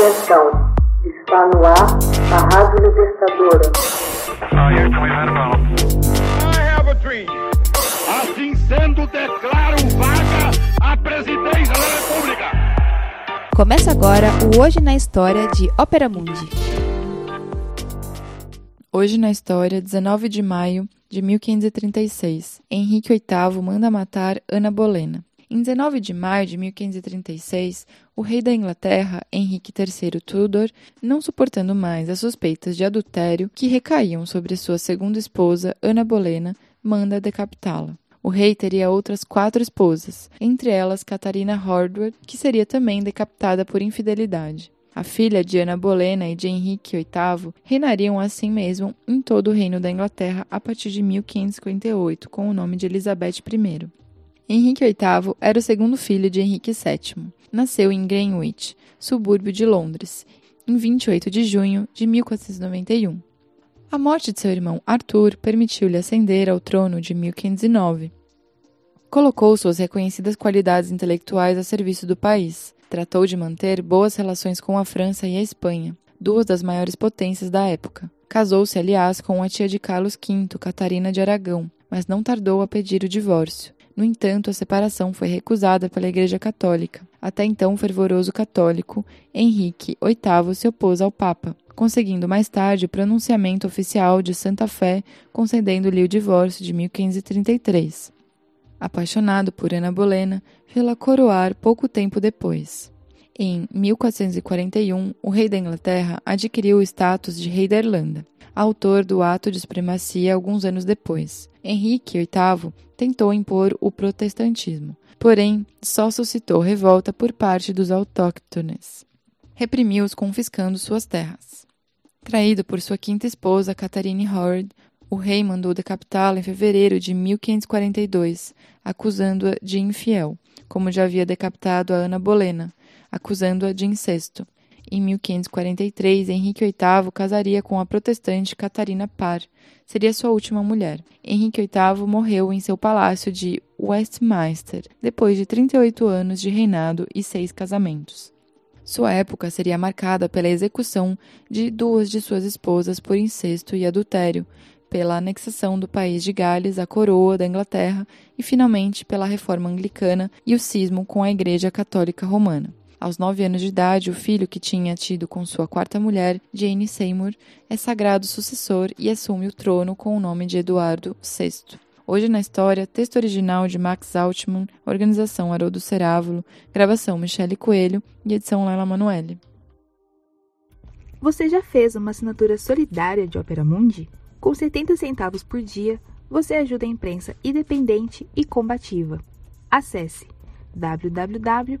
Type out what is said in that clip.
Atenção, está no ar a Rádio Libertadora. Assim sendo, declaro vaga a presidência da República. Começa agora o Hoje na História de Ópera Mundi. Hoje na história, 19 de maio de 1536, Henrique VIII manda matar Ana Bolena. Em 19 de maio de 1536, o rei da Inglaterra, Henrique III Tudor, não suportando mais as suspeitas de adultério que recaíam sobre sua segunda esposa, Ana Bolena, manda decapitá-la. O rei teria outras quatro esposas, entre elas Catarina Hordwood, que seria também decapitada por infidelidade. A filha de Ana Bolena e de Henrique VIII reinariam assim mesmo em todo o reino da Inglaterra a partir de 1558, com o nome de Elizabeth I. Henrique VIII era o segundo filho de Henrique VII. Nasceu em Greenwich, subúrbio de Londres, em 28 de junho de 1491. A morte de seu irmão Arthur permitiu-lhe ascender ao trono de 1509. Colocou suas reconhecidas qualidades intelectuais a serviço do país. Tratou de manter boas relações com a França e a Espanha, duas das maiores potências da época. Casou-se, aliás, com a tia de Carlos V, Catarina de Aragão, mas não tardou a pedir o divórcio. No entanto, a separação foi recusada pela Igreja Católica. Até então fervoroso católico, Henrique VIII se opôs ao Papa, conseguindo mais tarde o pronunciamento oficial de Santa Fé, concedendo-lhe o divórcio de 1533. Apaixonado por Ana Bolena, fê-la coroar pouco tempo depois. Em 1441, o rei da Inglaterra adquiriu o status de rei da Irlanda autor do ato de supremacia alguns anos depois. Henrique VIII tentou impor o protestantismo, porém só suscitou revolta por parte dos autóctones. Reprimiu-os confiscando suas terras. Traído por sua quinta esposa, Catharine Howard, o rei mandou decapitá-la em fevereiro de 1542, acusando-a de infiel, como já havia decapitado a Ana Bolena, acusando-a de incesto. Em 1543, Henrique VIII casaria com a protestante Catarina Parr. Seria sua última mulher. Henrique VIII morreu em seu palácio de Westminster, depois de 38 anos de reinado e seis casamentos. Sua época seria marcada pela execução de duas de suas esposas por incesto e adultério, pela anexação do país de Gales à coroa da Inglaterra e, finalmente, pela reforma anglicana e o cismo com a Igreja Católica Romana. Aos nove anos de idade, o filho que tinha tido com sua quarta mulher, Jane Seymour, é sagrado sucessor e assume o trono com o nome de Eduardo VI. Hoje na história, texto original de Max Altman, organização Haroldo Cerávulo, gravação Michele Coelho e edição Laila Manoeli. Você já fez uma assinatura solidária de Opera Mundi? Com 70 centavos por dia, você ajuda a imprensa independente e combativa. Acesse www